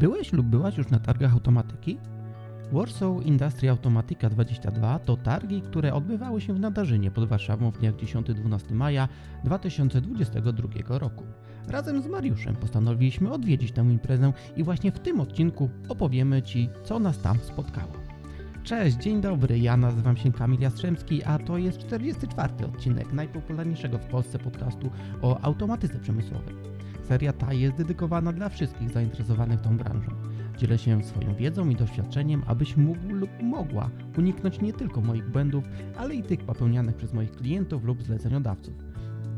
Byłeś lub byłaś już na targach automatyki? Warsaw Industry Automatica 22 to targi, które odbywały się w Nadarzynie pod Warszawą w dniach 10-12 maja 2022 roku. Razem z Mariuszem postanowiliśmy odwiedzić tę imprezę i właśnie w tym odcinku opowiemy Ci, co nas tam spotkało. Cześć, dzień dobry, ja nazywam się Kamil Jastrzębski, a to jest 44 odcinek najpopularniejszego w Polsce podcastu o automatyce przemysłowej. Seria ta jest dedykowana dla wszystkich zainteresowanych tą branżą. Dzielę się swoją wiedzą i doświadczeniem, abyś mógł lub mogła uniknąć nie tylko moich błędów, ale i tych popełnianych przez moich klientów lub zleceniodawców.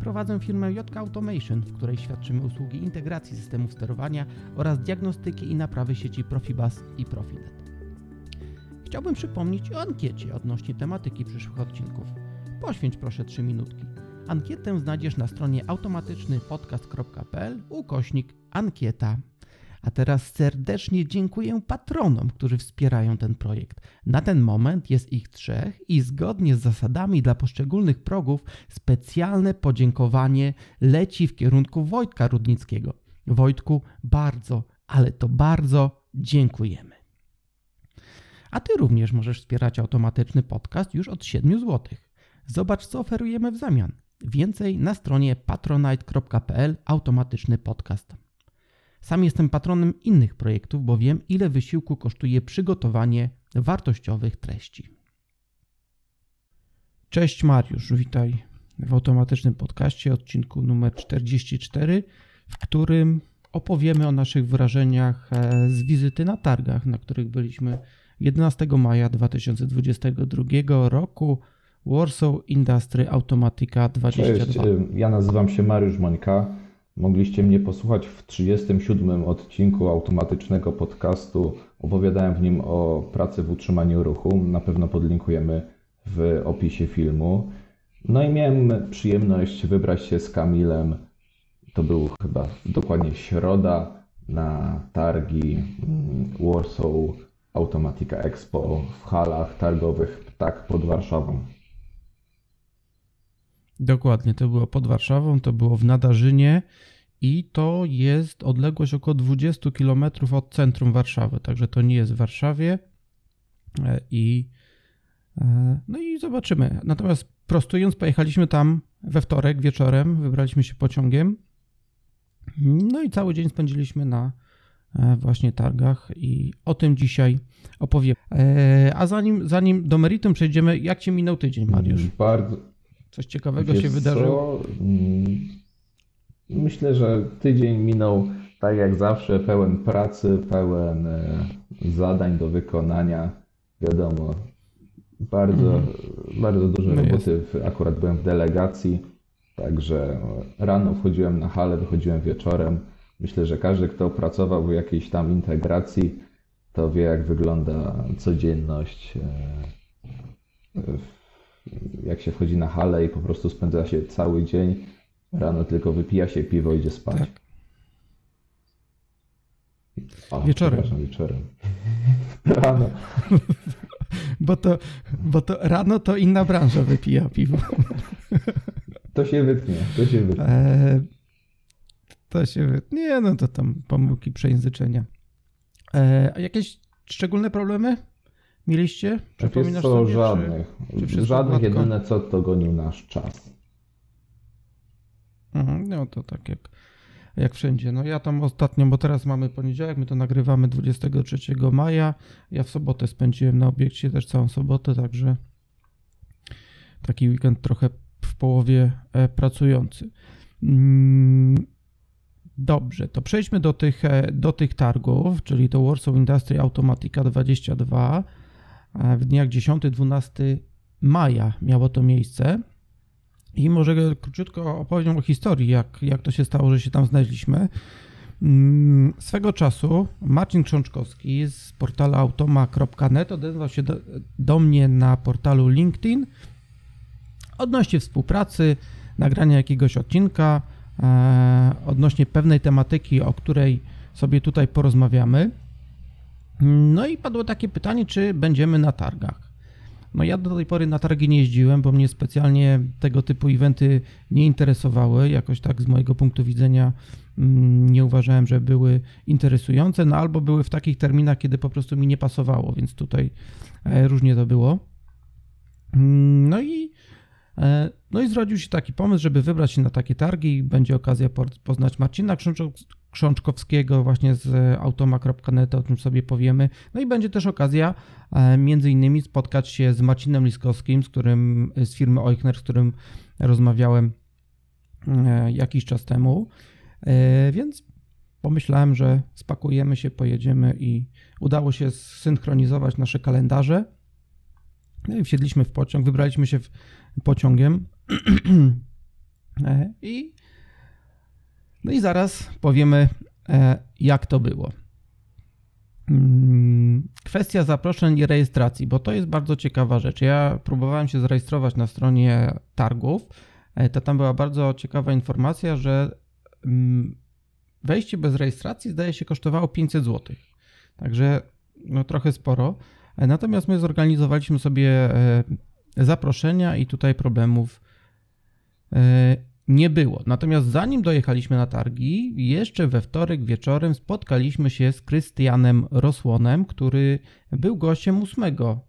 Prowadzę firmę JK Automation, w której świadczymy usługi integracji systemów sterowania oraz diagnostyki i naprawy sieci Profibus i Profinet. Chciałbym przypomnieć o ankiecie odnośnie tematyki przyszłych odcinków. Poświęć proszę 3 minutki. Ankietę znajdziesz na stronie automatycznypodcast.pl ukośnik ankieta. A teraz serdecznie dziękuję patronom, którzy wspierają ten projekt. Na ten moment jest ich trzech i zgodnie z zasadami dla poszczególnych progów specjalne podziękowanie leci w kierunku Wojtka Rudnickiego. Wojtku, bardzo, ale to bardzo dziękujemy. A Ty również możesz wspierać automatyczny podcast już od 7 zł. Zobacz, co oferujemy w zamian. Więcej na stronie patronite.pl automatyczny podcast. Sam jestem patronem innych projektów, bo wiem, ile wysiłku kosztuje przygotowanie wartościowych treści. Cześć Mariusz, witaj w automatycznym podcaście, odcinku numer 44, w którym opowiemy o naszych wrażeniach e, z wizyty na targach, na których byliśmy 11 maja 2022 roku. Warsaw Industry Automatica 22. Cześć, ja nazywam się Mariusz Mańka. Mogliście mnie posłuchać w 37 odcinku automatycznego podcastu. Opowiadałem w nim o pracy w utrzymaniu ruchu. Na pewno podlinkujemy w opisie filmu. No i miałem przyjemność wybrać się z Kamilem. To był chyba dokładnie środa na targi Warsaw Automatica Expo w halach targowych Ptak pod Warszawą. Dokładnie, to było pod Warszawą, to było w Nadarzynie i to jest odległość około 20 km od centrum Warszawy, także to nie jest w Warszawie e, i e, no i zobaczymy. Natomiast prostując, pojechaliśmy tam we wtorek wieczorem, wybraliśmy się pociągiem. No i cały dzień spędziliśmy na e, właśnie targach i o tym dzisiaj opowiem. A zanim, zanim do meritum przejdziemy, jak Ci minął tydzień, Mariusz? Bardzo, Coś ciekawego Wiesz się wydarzyło? Co? Mm, myślę, że tydzień minął tak jak zawsze, pełen pracy, pełen e, zadań do wykonania. Wiadomo, bardzo, mm. bardzo dużo no roboty. Akurat byłem w delegacji, także rano wchodziłem na halę, wychodziłem wieczorem. Myślę, że każdy, kto pracował w jakiejś tam integracji, to wie, jak wygląda codzienność e, jak się wchodzi na halę i po prostu spędza się cały dzień, rano tylko wypija się piwo i idzie spać. Tak. O, wieczorem. wieczorem. rano. bo, to, bo to rano to inna branża wypija piwo. to się wytnie, to się wytnie. E, to się wytnie. Nie, no to tam pomyłki przejęzyczenia. E, a jakieś szczególne problemy? Mieliście? Przypominasz co, sobie, żadnych. Czy, czy żadnych, jedyne co to gonił nasz czas. Mhm, no to tak jak, jak wszędzie. No ja tam ostatnio, bo teraz mamy poniedziałek, my to nagrywamy 23 maja. Ja w sobotę spędziłem na obiekcie też całą sobotę, także taki weekend trochę w połowie e, pracujący. Mm, dobrze, to przejdźmy do tych, e, do tych targów, czyli to Warsaw Industry Automatica 22 w dniach 10-12 maja miało to miejsce. I może króciutko opowiem o historii, jak, jak to się stało, że się tam znaleźliśmy. Mm, swego czasu Marcin Krzączkowski z portalu automa.net odezwał się do, do, mnie na portalu LinkedIn odnośnie współpracy, nagrania jakiegoś odcinka, e, odnośnie pewnej tematyki, o której sobie tutaj porozmawiamy. No i padło takie pytanie, czy będziemy na targach. No ja do tej pory na targi nie jeździłem, bo mnie specjalnie tego typu eventy nie interesowały. Jakoś tak z mojego punktu widzenia mm, nie uważałem, że były interesujące, no albo były w takich terminach, kiedy po prostu mi nie pasowało, więc tutaj e, różnie to było. Mm, No i, e, no i zrodził się taki pomysł, żeby wybrać się na takie targi. Będzie okazja po- poznać Marcina Krzączkowskiego właśnie z automa.net, o tym sobie powiemy. No i będzie też okazja e, między innymi spotkać się z Marcinem Liskowskim, z którym z firmy Euchner, z którym rozmawiałem e, jakiś czas temu. E, Więc pomyślałem, że spakujemy się, pojedziemy i udało się zsynchronizować nasze kalendarze. No i wsiedliśmy w pociąg, wybraliśmy się pociągiem E, i no i zaraz powiemy, e, jak to było. Mm, Kwestia zaproszeń i rejestracji, bo to jest bardzo ciekawa rzecz. Ja próbowałem się zarejestrować na stronie targów. E, To tam była bardzo ciekawa informacja, że mm, wejście bez rejestracji zdaje się kosztowało 500 zł. Także no trochę sporo. E, Natomiast my zorganizowaliśmy sobie zaproszenia i tutaj problemów nie było. Natomiast zanim dojechaliśmy na targi, jeszcze we wtorek wieczorem spotkaliśmy się z Krystianem Rosłonem, który był gościem ósmego.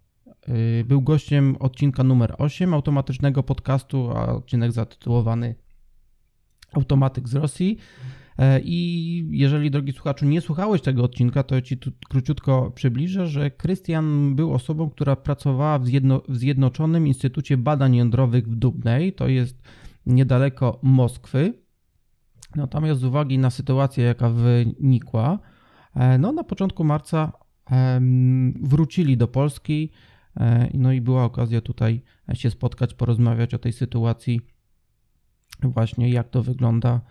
e, Był gościem odcinka numer 8 automatycznego podcastu, a odcinek zatytułowany Automatyk z Rosji. E, I jeżeli, drogi słuchaczu, nie słuchałeś tego odcinka, to ci tu króciutko przybliżę, że Krystian był osobą, która pracowała w, zjedno, w Zjednoczonym Instytucie Badań Jądrowych w Dubnej, to jest niedaleko Moskwy. Natomiast z uwagi na sytuację, jaka wynikła, e, no na początku marca em, wrócili do Polski, e, no i była okazja tutaj się spotkać, porozmawiać o tej sytuacji, właśnie jak to wygląda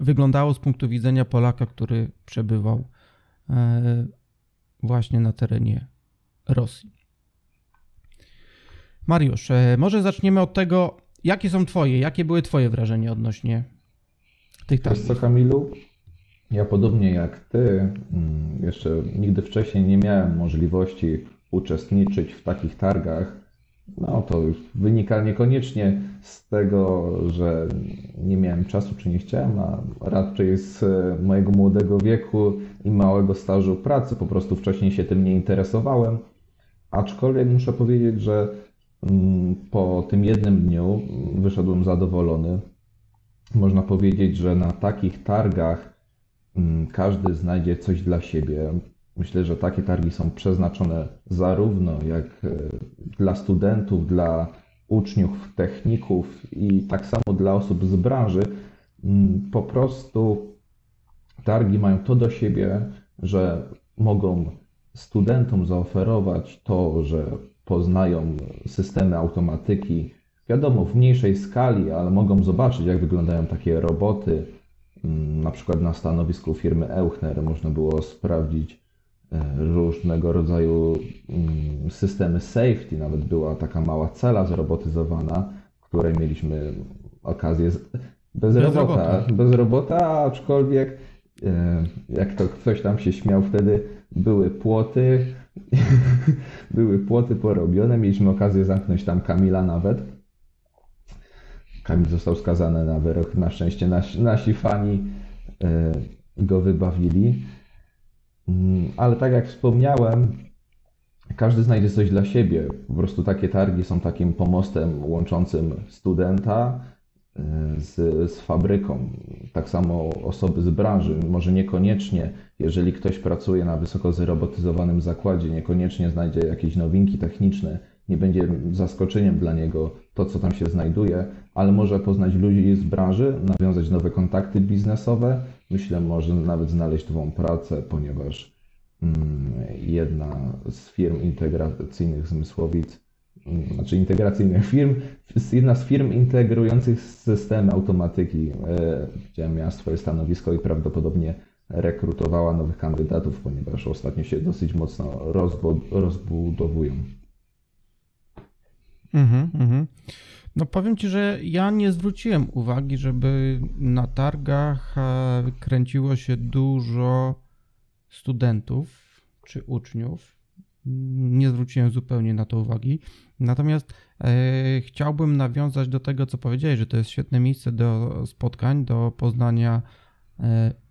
wyglądało z punktu widzenia Polaka, który przebywał e, właśnie na terenie Rosji. Mariusz, e, może zaczniemy od tego, jakie są Twoje, jakie były Twoje wrażenia odnośnie tych Wiesz co, targów? Kamilu? Ja podobnie jak ty, mm, jeszcze nigdy wcześniej nie miałem możliwości uczestniczyć w takich targach. No to już wynika niekoniecznie z tego, że nie miałem czasu czy nie chciałem, a raczej z e, mojego młodego wieku i małego stażu pracy. Po prostu wcześniej się tym nie interesowałem. Aczkolwiek muszę powiedzieć, że po tym jednym dniu wyszedłem zadowolony. Można powiedzieć, że na takich targach mm, każdy znajdzie coś dla siebie. Myślę, że takie targi są przeznaczone zarówno jak e, dla studentów, dla uczniów, techników i tak samo dla osób z branży. Mm, Po prostu targi mają to do siebie, że mogą studentom zaoferować to, że poznają systemy automatyki, wiadomo, w mniejszej skali, ale mogą zobaczyć, jak wyglądają takie roboty. Mm, Na przykład na stanowisku firmy Euchner można było sprawdzić e, różnego rodzaju mm, systemy safety. Nawet była taka mała cela zrobotyzowana, w której mieliśmy okazję z... bez, Bez robota, robota. bez robota, aczkolwiek e, jak to ktoś tam się śmiał wtedy, były płoty, były płoty porobione, mieliśmy okazję zamknąć tam Kamila nawet. Kamil został skazany na wyrok. Na szczęście nasi, nasi fani e, go wybawili. Mm, Ale tak jak wspomniałem, każdy znajdzie coś dla siebie. Po prostu takie targi są takim pomostem łączącym studenta e, z, z fabryką. Tak samo osoby z branży. Może niekoniecznie, jeżeli ktoś pracuje na wysoko zrobotyzowanym zakładzie, niekoniecznie znajdzie jakieś nowinki techniczne, nie będzie zaskoczeniem dla niego to, co tam się znajduje, ale może poznać ludzi z branży, nawiązać nowe kontakty biznesowe. Myślę, może nawet znaleźć nową pracę, ponieważ mm, jedna z firm integracyjnych z Mysłowic, mm, znaczy integracyjnych firm, jedna z firm integrujących systemy automatyki, e, gdzie miała swoje stanowisko i prawdopodobnie rekrutowała nowych kandydatów, ponieważ ostatnio się dosyć mocno rozbu- rozbudowują. Mhm, mhm. No powiem Ci, że ja nie zwróciłem uwagi, żeby na targach e, kręciło się dużo studentów czy uczniów. nie zwróciłem zupełnie na to uwagi. Natomiast e, chciałbym nawiązać do tego, co powiedziałeś, że to jest świetne miejsce do spotkań, do poznania e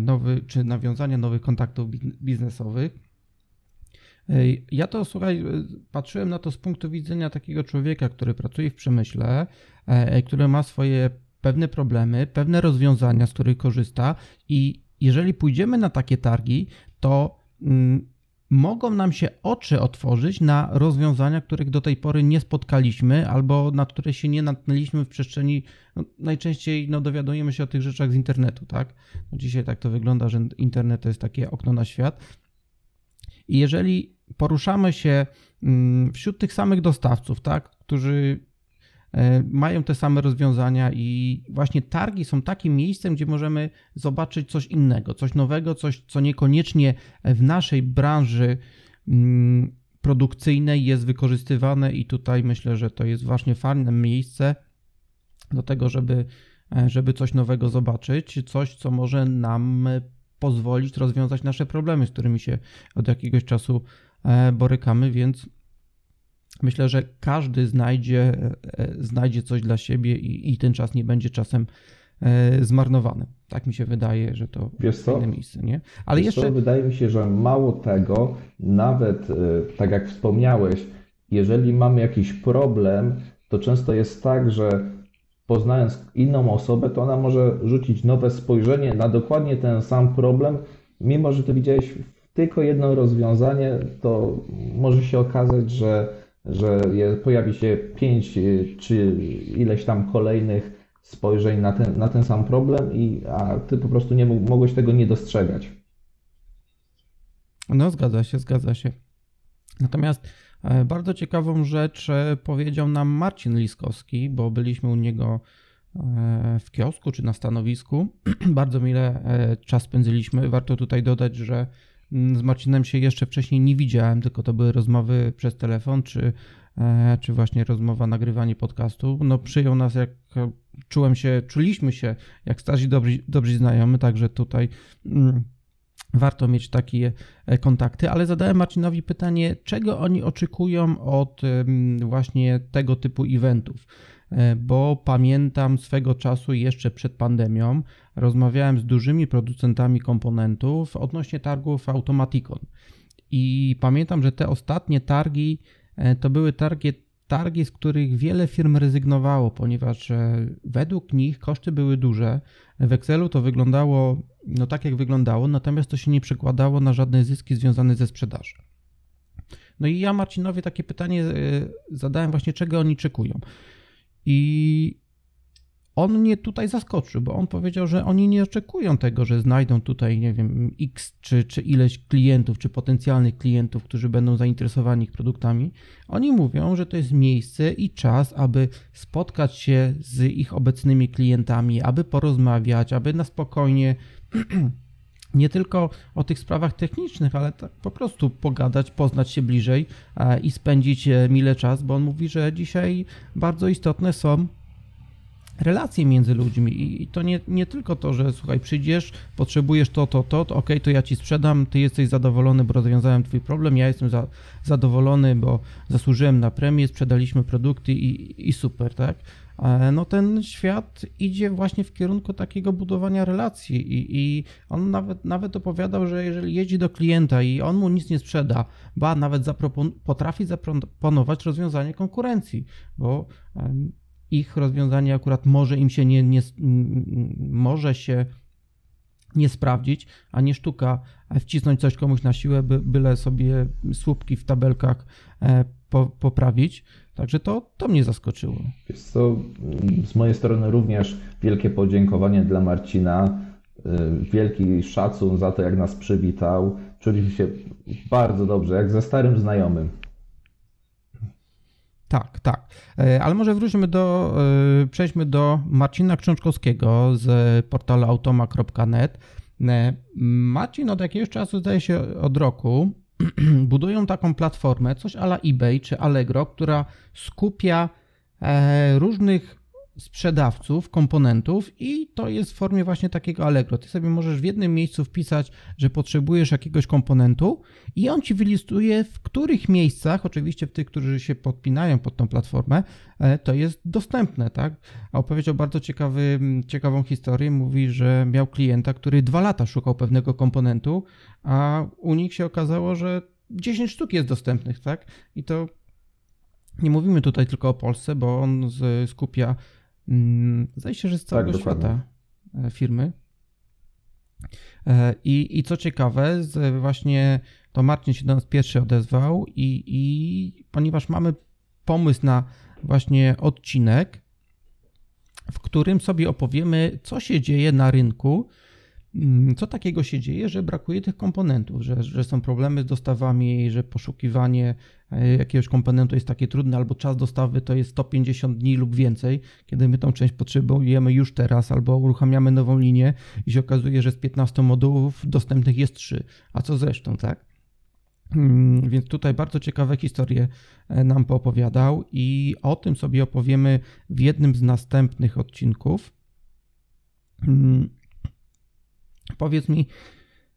nowy, czy nawiązania nowych kontaktów biznesowych. E, ja to słuchaj, e, patrzyłem na to z punktu widzenia takiego człowieka, który pracuje w przemyśle, który ma swoje pewne problemy, pewne rozwiązania, z których korzysta, i jeżeli pójdziemy na takie targi, to mm, mogą nam się oczy otworzyć na rozwiązania, których do tej pory nie spotkaliśmy albo na które się nie natknęliśmy w przestrzeni. No, najczęściej no, dowiadujemy się o tych rzeczach z internetu, tak? No, dzisiaj tak to wygląda, że internet to jest takie okno na świat. I jeżeli poruszamy się mm, wśród tych samych dostawców, tak, którzy mają te same rozwiązania i właśnie targi są takim miejscem, gdzie możemy zobaczyć coś innego, coś nowego, coś, co niekoniecznie w naszej branży mm, produkcyjnej jest wykorzystywane i tutaj myślę, że to jest właśnie fajne miejsce do tego, żeby, e, żeby coś nowego zobaczyć, coś, co może nam pozwolić rozwiązać nasze problemy, z którymi się od jakiegoś czasu e, borykamy, więc Myślę, że każdy znajdzie, e, znajdzie coś dla siebie i, i ten czas nie będzie czasem e, zmarnowany. Tak mi się wydaje, że to Wiesz co? fajne miejsce, nie? Ale Wiesz jeszcze. Co? Wydaje mi się, że mało tego, nawet e, tak jak wspomniałeś, jeżeli mamy jakiś problem, to często jest tak, że poznając inną osobę, to ona może rzucić nowe spojrzenie na dokładnie ten sam problem, mimo że ty widziałeś tylko jedno rozwiązanie, to może się okazać, że że pojawi się pięć y, czy ileś tam kolejnych spojrzeń na ten, na ten sam problem, i, a ty po prostu nie mogłeś tego nie dostrzegać. No, zgadza się, zgadza się. Natomiast e, bardzo ciekawą rzecz e, powiedział nam Marcin Liskowski, bo byliśmy u niego e, w kiosku czy na stanowisku. bardzo mile czas spędziliśmy. Warto tutaj dodać, że z Marcinem się jeszcze wcześniej nie widziałem, tylko to były rozmowy przez telefon, czy, e, czy właśnie rozmowa, nagrywanie podcastu. No przyjął nas jak czułem się, czuliśmy się jak starzy dobrzy, dobrzy znajomy, także tutaj mm, warto mieć takie e, kontakty, ale zadałem Marcinowi pytanie, czego oni oczekują od właśnie tego typu eventów. E, bo pamiętam swego czasu jeszcze przed pandemią rozmawiałem z dużymi producentami komponentów odnośnie targów Automaticon. I pamiętam, że te ostatnie targi e, to były targi, targi, z których wiele firm rezygnowało, ponieważ e, według nich koszty były duże. W Excelu to wyglądało no tak, jak wyglądało, natomiast to się nie przekładało na żadne zyski związane ze sprzedażą. No i ja Marcinowi takie pytanie zadałem właśnie, czego oni czekują. I on mnie tutaj zaskoczył, bo on powiedział, że oni nie oczekują tego, że znajdą tutaj, nie wiem, x czy, czy ileś klientów, czy potencjalnych klientów, którzy będą zainteresowani ich produktami. Oni mówią, że to jest miejsce i czas, aby spotkać się z ich obecnymi klientami, aby porozmawiać, aby na spokojnie nie tylko o tych sprawach technicznych, ale tak po prostu pogadać, poznać się bliżej e, i spędzić e, mile czas, bo on mówi, że dzisiaj bardzo istotne są relacje między ludźmi i to nie, nie tylko to, że słuchaj, przyjdziesz, potrzebujesz to, to, to, to ok, to ja ci sprzedam, ty jesteś zadowolony, bo rozwiązałem twój problem, ja jestem za, zadowolony, bo zasłużyłem na premię, sprzedaliśmy produkty i, i super, tak? No ten świat idzie właśnie w kierunku takiego budowania relacji i, i on nawet, nawet opowiadał, że jeżeli jeździ do klienta i on mu nic nie sprzeda, ba nawet zapropon potrafi zaproponować rozwiązanie konkurencji, bo ich rozwiązanie akurat może im się nie, nie może się nie sprawdzić, a nie sztuka wcisnąć coś komuś na siłę, by, byle sobie słupki w tabelkach e, po, poprawić. Także to, to mnie zaskoczyło. Jest to z mojej strony również wielkie podziękowanie dla Marcina. Y, wielki szacun za to, jak nas przywitał. Czuliśmy się bardzo dobrze, jak ze starym znajomym. Tak, tak. E, ale może wróćmy do, e, przejdźmy do Marcina Książkowskiego z portalu automa.net. E, Marcin od jakiegoś czasu, zdaje się od roku, budują taką platformę, coś ala eBay czy Allegro, która skupia różnych sprzedawców komponentów i to jest w formie właśnie takiego Allegro. Ty sobie możesz w jednym miejscu wpisać, że potrzebujesz jakiegoś komponentu i on ci wylistuje w których miejscach, oczywiście w tych, którzy się podpinają pod tą platformę, e, to jest dostępne, tak? A opowiedział bardzo ciekawy, ciekawą historię. Mówi, że miał klienta, który dwa lata szukał pewnego komponentu, a u nich się okazało, że 10 sztuk jest dostępnych, tak? I to nie mówimy tutaj tylko o Polsce, bo on skupia, zdaje się, że z całego Tak, świata e, firmy. E, I, I co ciekawe, właśnie to Marcin się do nas pierwszy odezwał i, i ponieważ mamy pomysł na właśnie odcinek, w którym sobie opowiemy, co się dzieje na rynku, mm, co takiego się dzieje, że brakuje tych komponentów, że, że są problemy z dostawami, że poszukiwanie e, jakiegoś komponentu jest takie trudne, albo czas dostawy to jest 150 dni lub więcej, kiedy my tą część potrzebujemy już teraz, albo uruchamiamy nową linię i się okazuje, że z 15 modułów dostępnych jest 3. A co zresztą, tak? Mm, Więc tutaj bardzo ciekawe historie e, nam poopowiadał i o tym sobie opowiemy w jednym z następnych odcinków. Powiedz mi,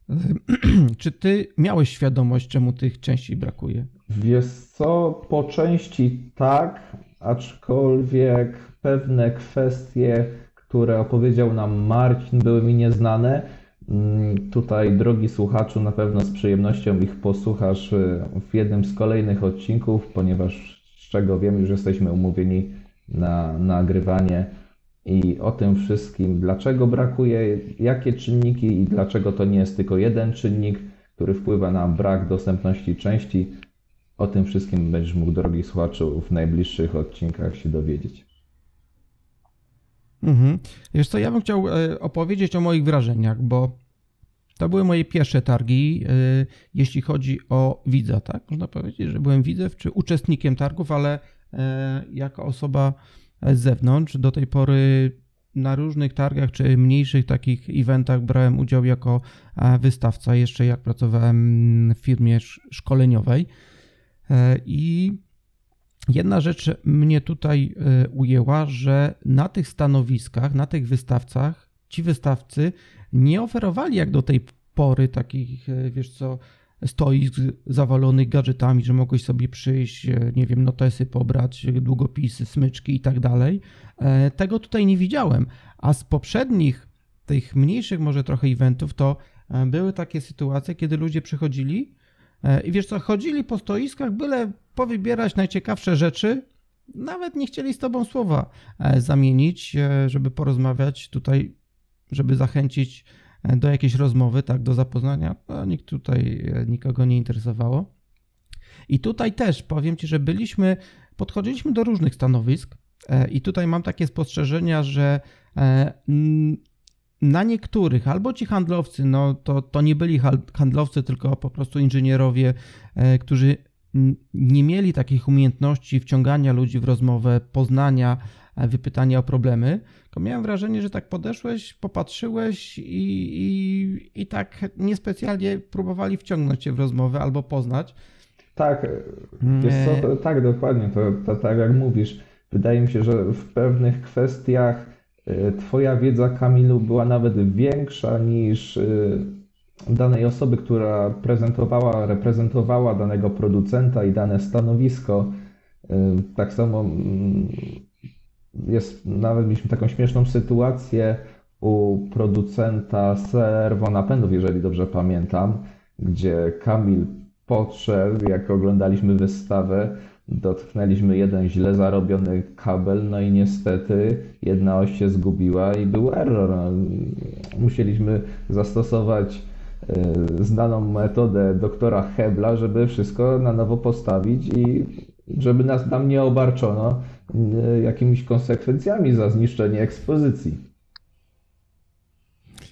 czy ty miałeś świadomość, czemu tych części brakuje? Wiesz co, po części tak, aczkolwiek pewne kwestie, które opowiedział nam Marcin, były mi nieznane. Mm, Tutaj, drogi słuchaczu, na pewno z przyjemnością ich posłuchasz y, w jednym z kolejnych odcinków, ponieważ z czego wiem, już jesteśmy umówieni na nagrywanie i o tym wszystkim, dlaczego brakuje, jakie czynniki i dlaczego to nie jest tylko jeden czynnik, który wpływa na brak dostępności części. O tym wszystkim będziesz mógł, drogi słuchaczu, w najbliższych odcinkach się dowiedzieć. Mhm. Wiesz co, ja bym chciał e, opowiedzieć o moich wrażeniach, bo to były moje pierwsze targi, e, jeśli chodzi o widza, tak? Można powiedzieć, że byłem widzem czy uczestnikiem targów, ale e, jako osoba z zewnątrz do tej pory na różnych targach czy mniejszych takich eventach brałem udział jako e, wystawca, jeszcze jak pracowałem w firmie sz- szkoleniowej. E, I Jedna rzecz mnie tutaj e, ujęła, że na tych stanowiskach, na tych wystawcach, ci wystawcy nie oferowali jak do tej pory takich, wiesz co, stoisk zawalonych gadżetami, że mogłeś sobie przyjść, e, nie wiem, notesy pobrać, e, długopisy, smyczki i tak dalej. E, Tego tutaj nie widziałem. A z poprzednich, tych mniejszych może trochę eventów, to były takie sytuacje, kiedy ludzie przychodzili i wiesz co, chodzili po stoiskach, byle powybierać najciekawsze rzeczy, nawet nie chcieli z tobą słowa zamienić, żeby porozmawiać tutaj, żeby zachęcić do jakiejś rozmowy, tak, do zapoznania. No, nikt tutaj e, nikogo nie interesowało. I tutaj też powiem ci, że byliśmy, podchodziliśmy do różnych stanowisk e, i tutaj mam takie spostrzeżenia, że e, na niektórych albo ci handlowcy, no to, to nie byli handlowcy, tylko po prostu inżynierowie, którzy nie mieli takich umiejętności wciągania ludzi w rozmowę, poznania, wypytania o problemy, to miałem wrażenie, że tak podeszłeś, popatrzyłeś i, i, i tak niespecjalnie próbowali wciągnąć cię w rozmowę albo poznać. Tak, wiesz co, to, tak, dokładnie, to, to tak jak mówisz. Wydaje mi się, że w pewnych kwestiach y, Twoja wiedza, Kamilu, była nawet większa niż y, danej osoby, która prezentowała, reprezentowała danego producenta i dane stanowisko. Tak samo mm, jest, nawet mieliśmy taką śmieszną sytuację u producenta serwonapędów, jeżeli dobrze pamiętam, gdzie Kamil podszedł, jak oglądaliśmy wystawę, dotknęliśmy jeden źle zarobiony kabel, no i niestety jedna oś się zgubiła i był error. No, Musieliśmy zastosować e, znaną metodę doktora Hebla, żeby wszystko na nowo postawić i żeby nas nam nie obarczono jakimiś konsekwencjami za zniszczenie ekspozycji.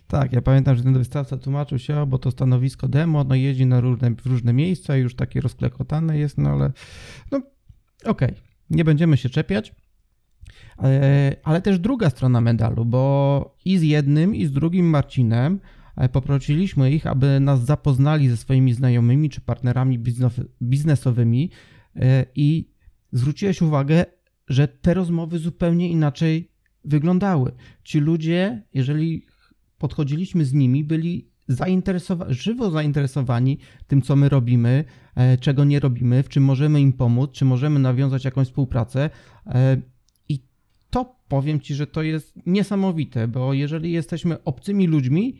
Tak, ja pamiętam, że ten wystawca tłumaczył się, bo to stanowisko demo, no jeździ na różne, w różne miejsca, już takie rozklekotane jest, no ale no okej, nie będziemy się czepiać. E, Ale też druga strona medalu, bo i z jednym, i z drugim Marcinem e, poprosiliśmy ich, aby nas zapoznali ze swoimi znajomymi czy partnerami biznes- biznesowymi e, i zwróciłeś uwagę, że te rozmowy zupełnie inaczej wyglądały. Ci ludzie, jeżeli podchodziliśmy z nimi, byli zainteresowani, żywo zainteresowani tym, co my robimy, e, czego nie robimy, w czym możemy im pomóc, czy możemy nawiązać jakąś współpracę. E, I to powiem Ci, że to jest niesamowite, bo jeżeli jesteśmy obcymi ludźmi,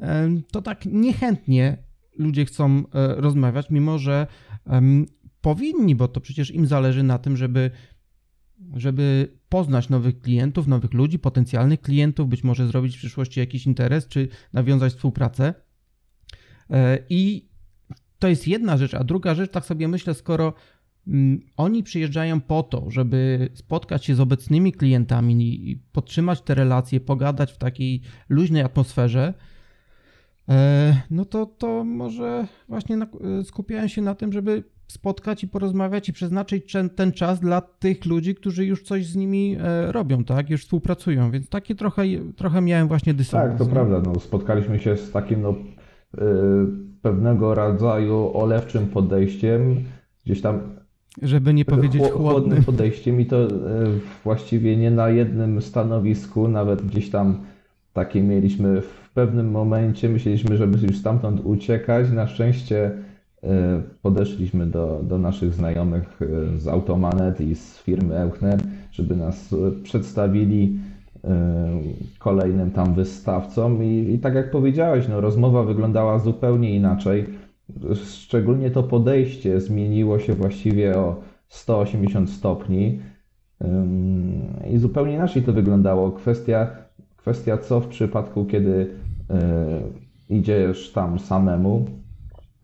e, to tak niechętnie ludzie chcą rozmawiać, mimo że powinni, bo to przecież im zależy na tym, żeby żeby poznać nowych klientów, nowych ludzi, potencjalnych klientów, być może zrobić w przyszłości jakiś interes, czy nawiązać współpracę. E, I to jest jedna rzecz, a druga rzecz, tak sobie myślę, skoro mm, oni przyjeżdżają po to, żeby spotkać się z obecnymi klientami i podtrzymać te relacje, pogadać w takiej luźnej atmosferze, e, no to, to może właśnie skupiają się na tym, żeby spotkać i porozmawiać i przeznaczyć ten czas dla tych ludzi, którzy już coś z nimi e, robią, tak? Już współpracują, więc takie trochę, trochę miałem właśnie dysonans. Tak, to prawda. No, spotkaliśmy się z takim no, e, pewnego rodzaju olewczym podejściem, gdzieś tam żeby nie powiedzieć chłodnym podejściem i to e, właściwie nie na jednym stanowisku, nawet gdzieś tam takie mieliśmy w pewnym momencie, myśleliśmy, żeby już stamtąd uciekać. Na szczęście podeszliśmy do, do naszych znajomych e, z Automanet i z firmy Euchner, żeby nas e, przedstawili kolejnym tam wystawcom i, i tak jak powiedziałeś, no, rozmowa wyglądała zupełnie inaczej. Szczególnie to podejście zmieniło się właściwie o 180 stopni i zupełnie inaczej to wyglądało. Kwestia, kwestia co w przypadku, kiedy idziesz tam samemu,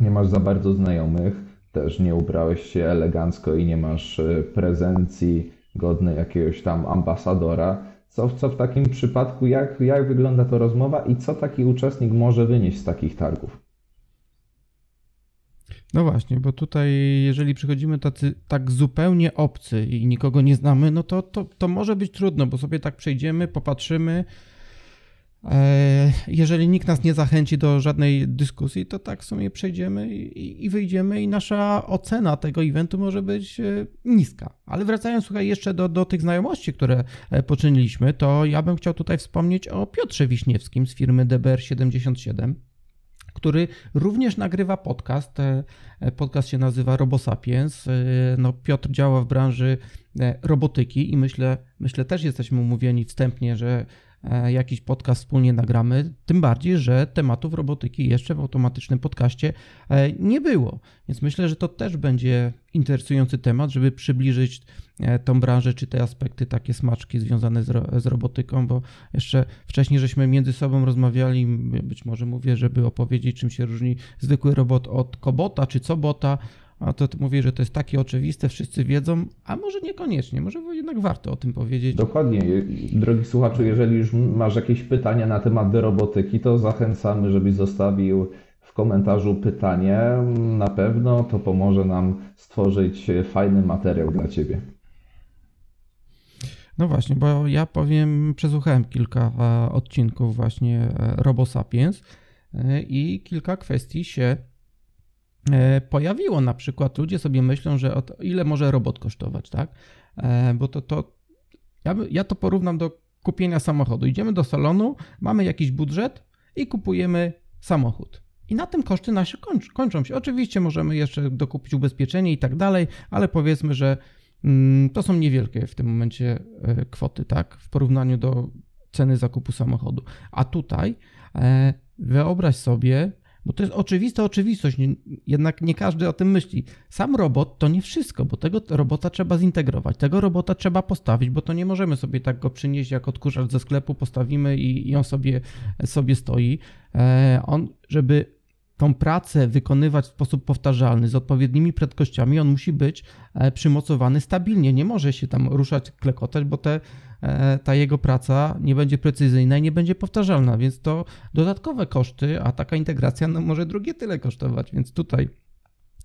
nie masz za bardzo znajomych, też nie ubrałeś się elegancko i nie masz e, prezencji godnej jakiegoś tam ambasadora. Co, co w takim przypadku, jak, jak wygląda to rozmowa i co taki uczestnik może wynieść z takich targów? No właśnie, bo tutaj jeżeli przychodzimy tacy tak zupełnie obcy i nikogo nie znamy, no to, to, to może być trudno, bo sobie tak przejdziemy, popatrzymy, jeżeli nikt nas nie zachęci do żadnej dyskusji, to tak w sumie przejdziemy i, wyjdziemy, i nasza ocena tego eventu może być e, niska. Ale wracając, słuchaj, jeszcze do, do tych znajomości, które e, poczyniliśmy, to ja bym chciał tutaj wspomnieć o Piotrze Wiśniewskim z firmy DBR77 który również nagrywa podcast. Podcast się nazywa RoboSapiens. No, Piotr działa w branży robotyki i myślę, myślę też jesteśmy umówieni wstępnie, że E, jakiś podcast wspólnie nagramy, tym bardziej, że tematów robotyki jeszcze w automatycznym podcaście e, nie było. Więc myślę, że to też będzie interesujący temat, żeby przybliżyć e, tą branżę, czy te aspekty, takie smaczki związane z, ro z robotyką, bo jeszcze wcześniej żeśmy między sobą rozmawiali, być może mówię, żeby opowiedzieć, czym się różni zwykły robot od kobota, czy cobota, a to mówię, że to jest takie oczywiste, wszyscy wiedzą, a może niekoniecznie, może jednak warto o tym powiedzieć. Dokładnie. Drogi słuchaczu, jeżeli już masz jakieś pytania na temat robotyki, to zachęcamy, żebyś zostawił w komentarzu pytanie. Na pewno to pomoże nam stworzyć fajny materiał dla Ciebie. No właśnie, bo ja powiem, przesłuchałem kilka e, odcinków właśnie e, RoboSapiens e, i kilka kwestii się pojawiło. Na przykład ludzie sobie myślą, że ile może robot kosztować, tak? E, bo to, to ja, ja to porównam do kupienia samochodu. Idziemy do salonu, mamy jakiś budżet i kupujemy samochód. I na tym koszty nasze kończą, kończą się. Oczywiście możemy jeszcze dokupić ubezpieczenie i tak dalej, ale powiedzmy, że mm, to są niewielkie w tym momencie e, kwoty, tak? W porównaniu do ceny zakupu samochodu. A tutaj e, wyobraź sobie, bo to jest oczywista oczywistość, jednak nie każdy o tym myśli. Sam robot to nie wszystko, bo tego robota trzeba zintegrować, tego robota trzeba postawić, bo to nie możemy sobie tak go przynieść jak odkurzacz ze sklepu, postawimy i, i on sobie, sobie stoi. E, on, żeby tą pracę wykonywać w sposób powtarzalny, z odpowiednimi prędkościami, on musi być e, przymocowany stabilnie. Nie może się tam ruszać, klekotać, bo te, e, ta jego praca nie będzie precyzyjna i nie będzie powtarzalna, więc to dodatkowe koszty, a taka integracja no, może drugie tyle kosztować, więc tutaj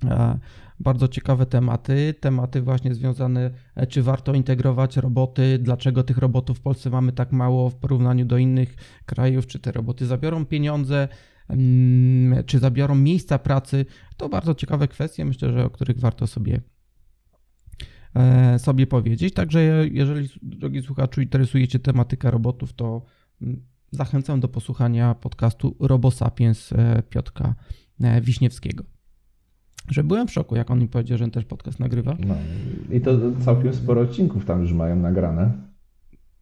e, bardzo ciekawe tematy, tematy właśnie związane, czy warto integrować roboty, dlaczego tych robotów w Polsce mamy tak mało w porównaniu do innych krajów, czy te roboty zabiorą pieniądze, czy zabiorą miejsca pracy. To bardzo ciekawe kwestie, myślę, że o których warto sobie e, sobie powiedzieć. Także jeżeli, drogi słuchaczu, interesujecie tematyka robotów, to mm, zachęcam do posłuchania podcastu RoboSapiens e, Piotka e, Wiśniewskiego. Że byłem w szoku, jak on mi powiedział, że też podcast nagrywa. No, I to całkiem sporo odcinków tam już mają nagrane.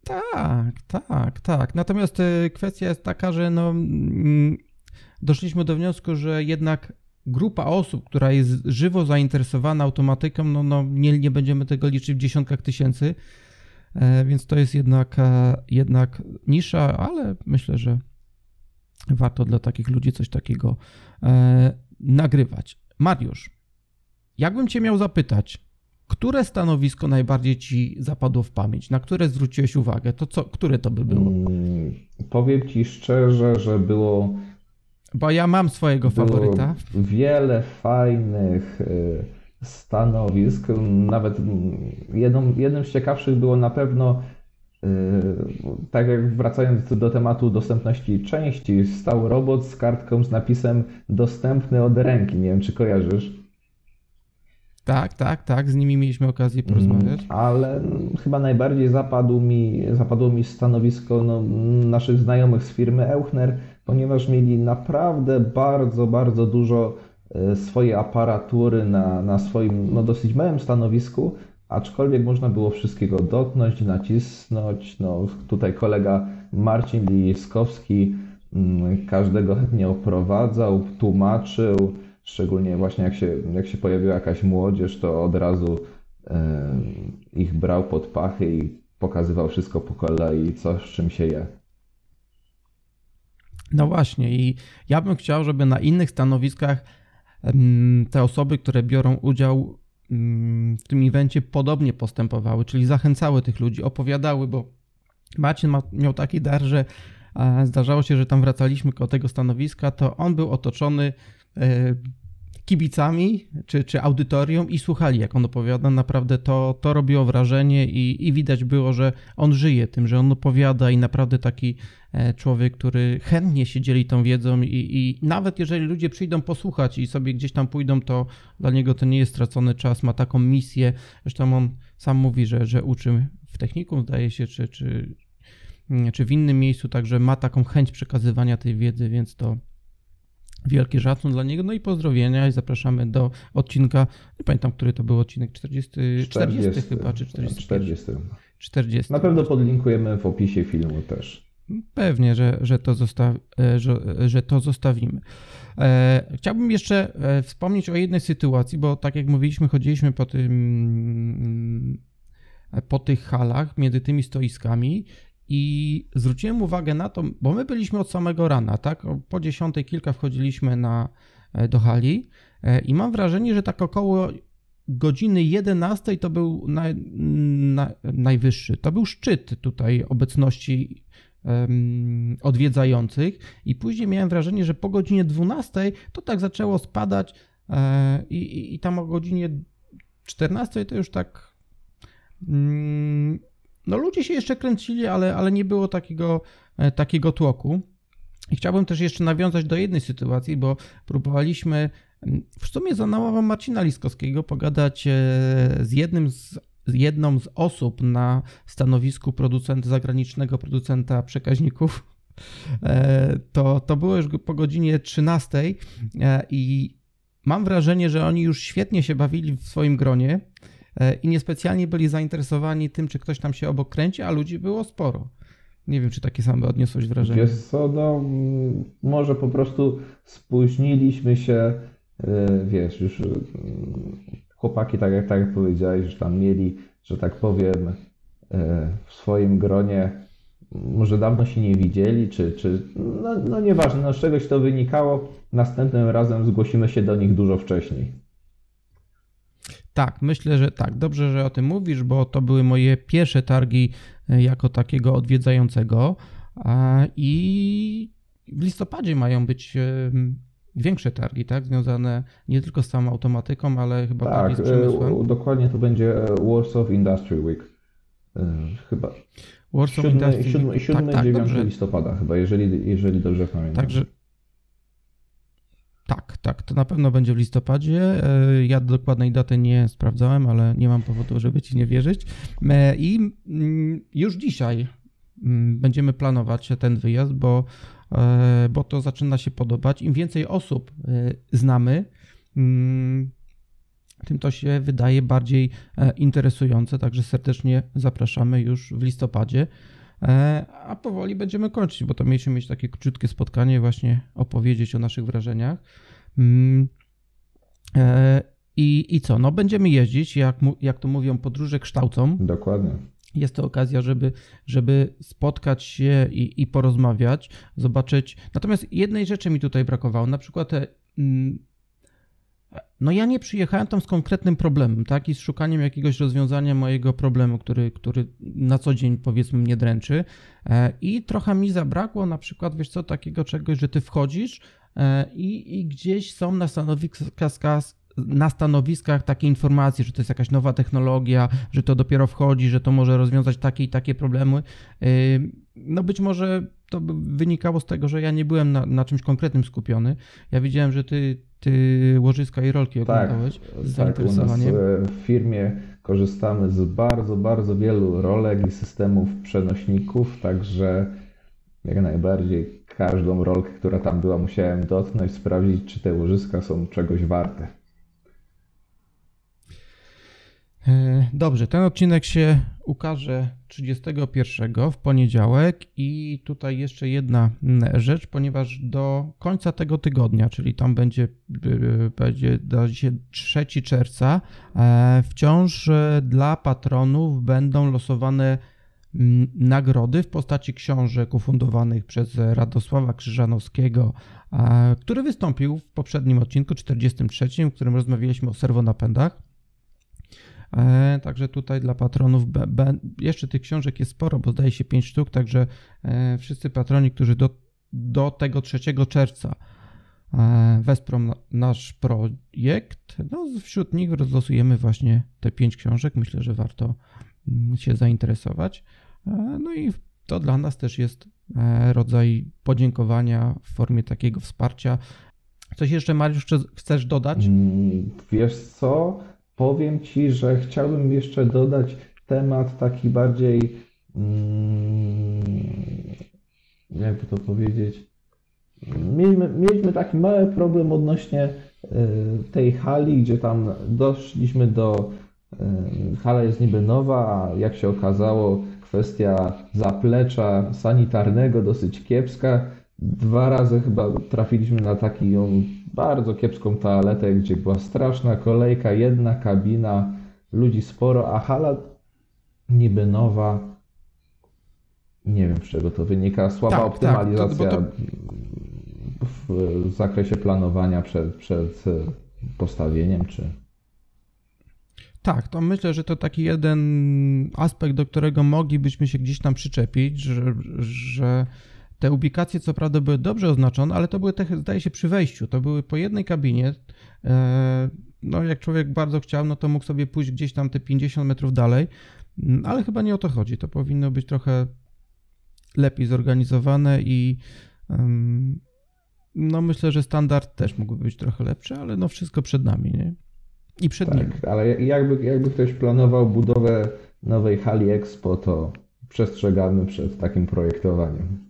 Tak, tak, tak. Natomiast e, kwestia jest taka, że no, mm, doszliśmy do wniosku, że jednak grupa osób, która jest żywo zainteresowana automatyką, no, no nie, nie będziemy tego liczyć w dziesiątkach tysięcy, e, więc to jest jednak, e, jednak nisza, ale myślę, że warto dla takich ludzi coś takiego nagrywać. Mariusz, jakbym Cię miał zapytać, które stanowisko najbardziej Ci zapadło w pamięć? Na które zwróciłeś uwagę? To co, które to by było? Mm, powiem Ci szczerze, że było. Bo ja mam swojego było faworyta. Wiele fajnych y, stanowisk. Nawet jedną, jednym z ciekawszych było na pewno. y, Tak jak wracając do tematu dostępności części, stał robot z kartką z napisem dostępny od ręki. Nie wiem, czy kojarzysz. Tak, tak, tak. Z nimi mieliśmy okazję porozmawiać. Mm, Ale chyba najbardziej zapadł mi, zapadło mi stanowisko no, naszych znajomych z firmy Euchner, ponieważ mieli naprawdę bardzo, bardzo dużo e, swojej aparatury na, na swoim no, dosyć małym stanowisku, aczkolwiek można było wszystkiego dotknąć, nacisnąć. No, tutaj kolega Marcin Liskowski mm, każdego chętnie oprowadzał, tłumaczył. Szczególnie właśnie jak się, jak się pojawiła jakaś młodzież, to od razu e, ich brał pod pachy i pokazywał wszystko po kolei, co z czym się je. No właśnie, i ja bym chciał, żeby na innych stanowiskach te osoby, które biorą udział w tym evencie, podobnie postępowały, czyli zachęcały tych ludzi, opowiadały, bo Marcin ma, miał taki dar, że e, zdarzało się, że tam wracaliśmy koło tego stanowiska, to on był otoczony e, kibicami czy, czy audytorium i słuchali, jak on opowiada. Naprawdę to, to robiło wrażenie i, i widać było, że on żyje tym, że on opowiada i naprawdę taki e, człowiek, który chętnie się dzieli tą wiedzą i, i nawet jeżeli ludzie przyjdą posłuchać i sobie gdzieś tam pójdą, to dla niego to nie jest stracony czas, ma taką misję. Zresztą on sam mówi, że, że uczy w technikum, zdaje się, czy, czy, czy w innym miejscu, także ma taką chęć przekazywania tej wiedzy, więc to Wielki szacun dla niego, no i pozdrowienia i zapraszamy do odcinka, nie pamiętam, który to był odcinek, 40, 40, 40 chyba, czy 40. 40. 40. Na pewno podlinkujemy w opisie filmu też. Pewnie, że, że, to, zosta, że, że to zostawimy. E, chciałbym jeszcze e, wspomnieć o jednej sytuacji, bo tak jak mówiliśmy, chodziliśmy po, tym, po tych halach między tymi stoiskami i zwróciłem uwagę na to, bo my byliśmy od samego rana, tak? Po dziesiątej kilka wchodziliśmy na, e, do hali i mam wrażenie, że tak około godziny 11 to był naj, na, najwyższy. To był szczyt tutaj obecności um, odwiedzających i później miałem wrażenie, że po godzinie 12 to tak zaczęło spadać e, i, i tam o godzinie 14 to już tak mm, no ludzie się jeszcze kręcili, ale, ale nie było takiego, e, takiego tłoku. I chciałbym też jeszcze nawiązać do jednej sytuacji, bo próbowaliśmy w sumie za namową Marcina Liskowskiego pogadać e, z jednym z jedną z osób na stanowisku producenta zagranicznego producenta przekaźników. E, to, to było już po godzinie 13 i mam wrażenie, że oni już świetnie się bawili w swoim gronie i niespecjalnie byli zainteresowani tym, czy ktoś tam się obok kręci, a ludzi było sporo. Nie wiem, czy takie same odniosłeś wrażenie. Wiesz co, no może po prostu spóźniliśmy się, wiesz, już chłopaki, tak jak, tak jak powiedziałeś, że tam mieli, że tak powiem, w swoim gronie, może dawno się nie widzieli, czy, czy no, no nieważne, no z czegoś to wynikało. Następnym razem zgłosimy się do nich dużo wcześniej. Tak, myślę, że tak. Dobrze, że o tym mówisz, bo to były moje pierwsze targi jako takiego odwiedzającego. I w listopadzie mają być większe targi, tak? Związane nie tylko z samą automatyką, ale chyba tak, bardziej z przemysłem. dokładnie to będzie Warsaw Industry Week. Chyba. Warsaw 7, Industry 7, Week. 7 tak, tak, 9 dobrze. listopada chyba, jeżeli, jeżeli dobrze pamiętam. Także Tak, tak, to na pewno będzie w listopadzie. E, ja dokładnej daty nie sprawdzałem, ale nie mam powodu, żeby ci nie wierzyć. E, I mm, już dzisiaj mm, będziemy planować ten wyjazd, bo, e, bo to zaczyna się podobać. Im więcej osób znamy, mm, tym to się wydaje bardziej interesujące. Także serdecznie zapraszamy już w listopadzie. A powoli będziemy kończyć, bo to mieliśmy mieć takie krótkie spotkanie, właśnie opowiedzieć o naszych wrażeniach. Mm, e, I, I co? No będziemy jeździć, jak, jak to mówią, podróże kształcą. Dokładnie. Jest to okazja, żeby, żeby spotkać się i, i porozmawiać, zobaczyć. Natomiast jednej rzeczy mi tutaj brakowało, na przykład te, mm, no ja nie przyjechałem tam z konkretnym problemem, tak, i z szukaniem jakiegoś rozwiązania mojego problemu, który, który na co dzień powiedzmy mnie dręczy e, i trochę mi zabrakło na przykład, wiesz co, takiego czegoś, że ty wchodzisz e, i, i gdzieś są na stanowiskach, na stanowiskach takie informacje, że to jest jakaś nowa technologia, że to dopiero wchodzi, że to może rozwiązać takie i takie problemy. E, no być może to wynikało z tego, że ja nie byłem na, na czymś konkretnym skupiony. Ja widziałem, że ty ty łożyska i rolki tak, oglądałeś z zainteresowaniem. Tak, u nas w firmie korzystamy z bardzo, bardzo wielu rolek i systemów przenośników, także jak najbardziej każdą rolkę, która tam była, musiałem dotknąć, sprawdzić, czy te łożyska są czegoś warte. E, dobrze, ten odcinek się ukaże 31 w poniedziałek i tutaj jeszcze jedna mm, rzecz, ponieważ do końca tego tygodnia, czyli tam będzie, będzie 3 czerwca, e, wciąż e, dla patronów będą losowane mm, nagrody w postaci książek ufundowanych przez Radosława Krzyżanowskiego, który wystąpił w poprzednim odcinku 43, w którym rozmawialiśmy o serwonapędach. E, także tutaj dla patronów jeszcze tych książek jest sporo, bo zdaje się 5 sztuk, także e, wszyscy patroni, którzy do, do tego 3 czerwca e, wesprą nasz projekt, no wśród nich rozlosujemy właśnie te 5 książek. Myślę, że warto mm, się zainteresować. No i to dla nas też jest rodzaj podziękowania w formie takiego wsparcia. Coś jeszcze, Mariusz, chcesz dodać? Mm, wiesz co? Powiem Ci, że chciałbym jeszcze dodać temat taki bardziej, mm, jakby to powiedzieć, mieliśmy, mieliśmy taki mały problem odnośnie y, tej hali, gdzie tam doszliśmy do, y, hala jest niby nowa, a jak się okazało, kwestia zaplecza sanitarnego dosyć kiepska. Dwa razy chyba trafiliśmy na taką bardzo kiepską toaletę, gdzie była straszna kolejka, jedna kabina, ludzi sporo, a hala niby nowa. Nie wiem, z czego to wynika. Słaba tak, optymalizacja tak, to, to... w zakresie planowania przed, przed postawieniem, czy. Tak, to myślę, że to taki jeden aspekt, do którego moglibyśmy się gdzieś tam przyczepić, że, że te ubikacje co prawda były dobrze oznaczone, ale to były, te, zdaje się, przy wejściu. To były po jednej kabinie. E, no, jak człowiek bardzo chciał, no to mógł sobie pójść gdzieś tam te 50 metrów dalej, mm, ale chyba nie o to chodzi. To powinno być trochę lepiej zorganizowane i no myślę, że standard też mógłby być trochę lepszy, ale no wszystko przed nami, nie? I przed tak, nimi. ale jakby, jakby ktoś planował budowę nowej hali Expo, to przestrzegamy przed takim projektowaniem.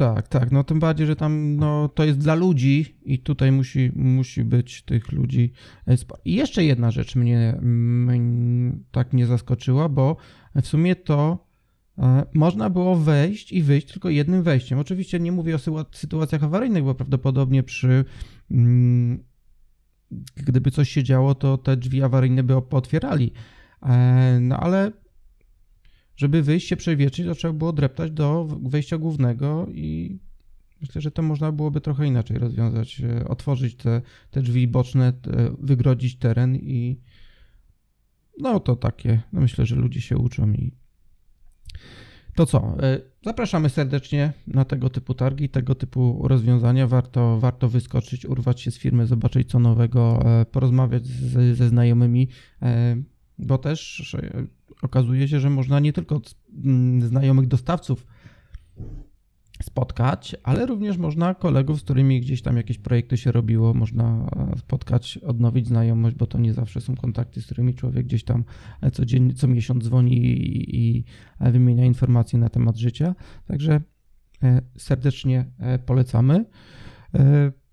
Tak, tak. No tym bardziej, że tam no, to jest dla ludzi i tutaj musi, musi być tych ludzi e, I jeszcze jedna rzecz mnie, mnie tak nie zaskoczyła, bo w sumie to e, można było wejść i wyjść tylko jednym wejściem. Oczywiście nie mówię o sytuacjach awaryjnych, bo prawdopodobnie przy mm, gdyby coś się działo, to te drzwi awaryjne by otwierali. E, no ale żeby wyjść się przewietrzyć, to trzeba było dreptać do wejścia głównego i myślę, że to można byłoby trochę inaczej rozwiązać. E, otworzyć te, te drzwi boczne, te, wygrodzić teren i no to takie, no myślę, że ludzie się uczą i to co? E, zapraszamy serdecznie na tego typu targi, tego typu rozwiązania. Warto, warto wyskoczyć, urwać się z firmy, zobaczyć co nowego, e, porozmawiać z, ze znajomymi, bo też okazuje się, że można nie tylko mm, znajomych dostawców spotkać, ale również można kolegów, z którymi gdzieś tam jakieś projekty się robiło, można e, spotkać, odnowić znajomość, bo to nie zawsze są kontakty, z którymi człowiek gdzieś tam e, codziennie, co miesiąc dzwoni i, i wymienia informacje na temat życia. Także e, serdecznie polecamy.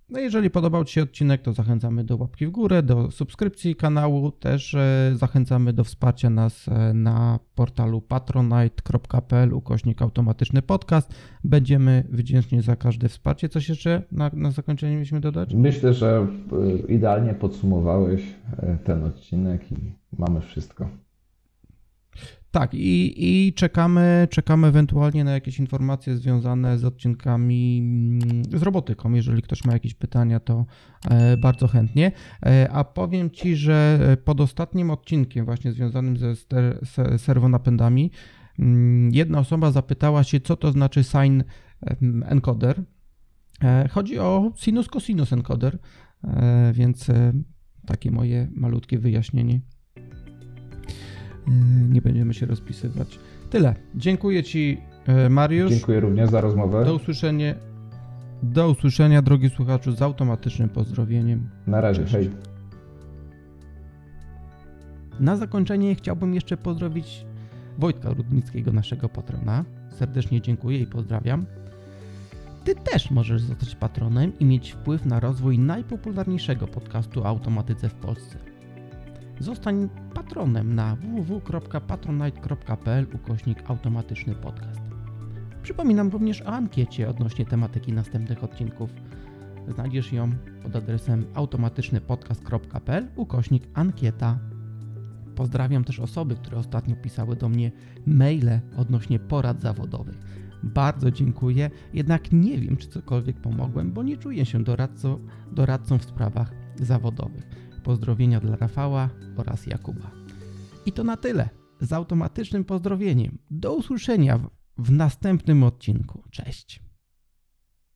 No jeżeli podobał Ci się odcinek, to zachęcamy do łapki w górę, do subskrypcji kanału. Też e, zachęcamy do wsparcia nas e, na portalu patronite.pl ukośnik automatyczny podcast. Będziemy wdzięczni za każde wsparcie. Coś jeszcze na, na zakończenie mieliśmy dodać? Myślę, że e, idealnie podsumowałeś ten odcinek i mamy wszystko. Tak, i, i czekamy, czekamy ewentualnie na jakieś informacje związane z odcinkami mm, z robotyką. Jeżeli ktoś ma jakieś pytania, to e, bardzo chętnie. E, A powiem Ci, że pod ostatnim odcinkiem, właśnie związanym ze ster- se- serwonapędami, mm, jedna osoba zapytała się, co to znaczy sign encoder. E, Chodzi o sinus cosinus encoder, e, więc e, takie moje malutkie wyjaśnienie. Yy, Nie będziemy się rozpisywać. Tyle. Dziękuję Ci, e, Mariusz. Dziękuję również za rozmowę. Do usłyszenia, do usłyszenia, drogi słuchaczu, z automatycznym pozdrowieniem. Na razie, Cześć. hej. Na zakończenie chciałbym jeszcze pozdrowić Wojtka Rudnickiego, naszego patrona. Serdecznie dziękuję i pozdrawiam. Ty też możesz zostać patronem i mieć wpływ na rozwój najpopularniejszego podcastu o automatyce w Polsce. Zostań patronem na www.patronite.pl ukośnik automatyczny podcast. Przypominam również o ankiecie odnośnie tematyki następnych odcinków. Znajdziesz ją pod adresem automatycznypodcast.pl ukośnik ankieta. Pozdrawiam też osoby, które ostatnio pisały do mnie maile odnośnie porad zawodowych. Bardzo dziękuję, jednak nie wiem, czy cokolwiek pomogłem, bo nie czuję się doradcą, doradcą w sprawach zawodowych. Pozdrowienia dla Rafała oraz Jakuba. I to na tyle. Z automatycznym pozdrowieniem. Do usłyszenia w, w następnym odcinku. Cześć.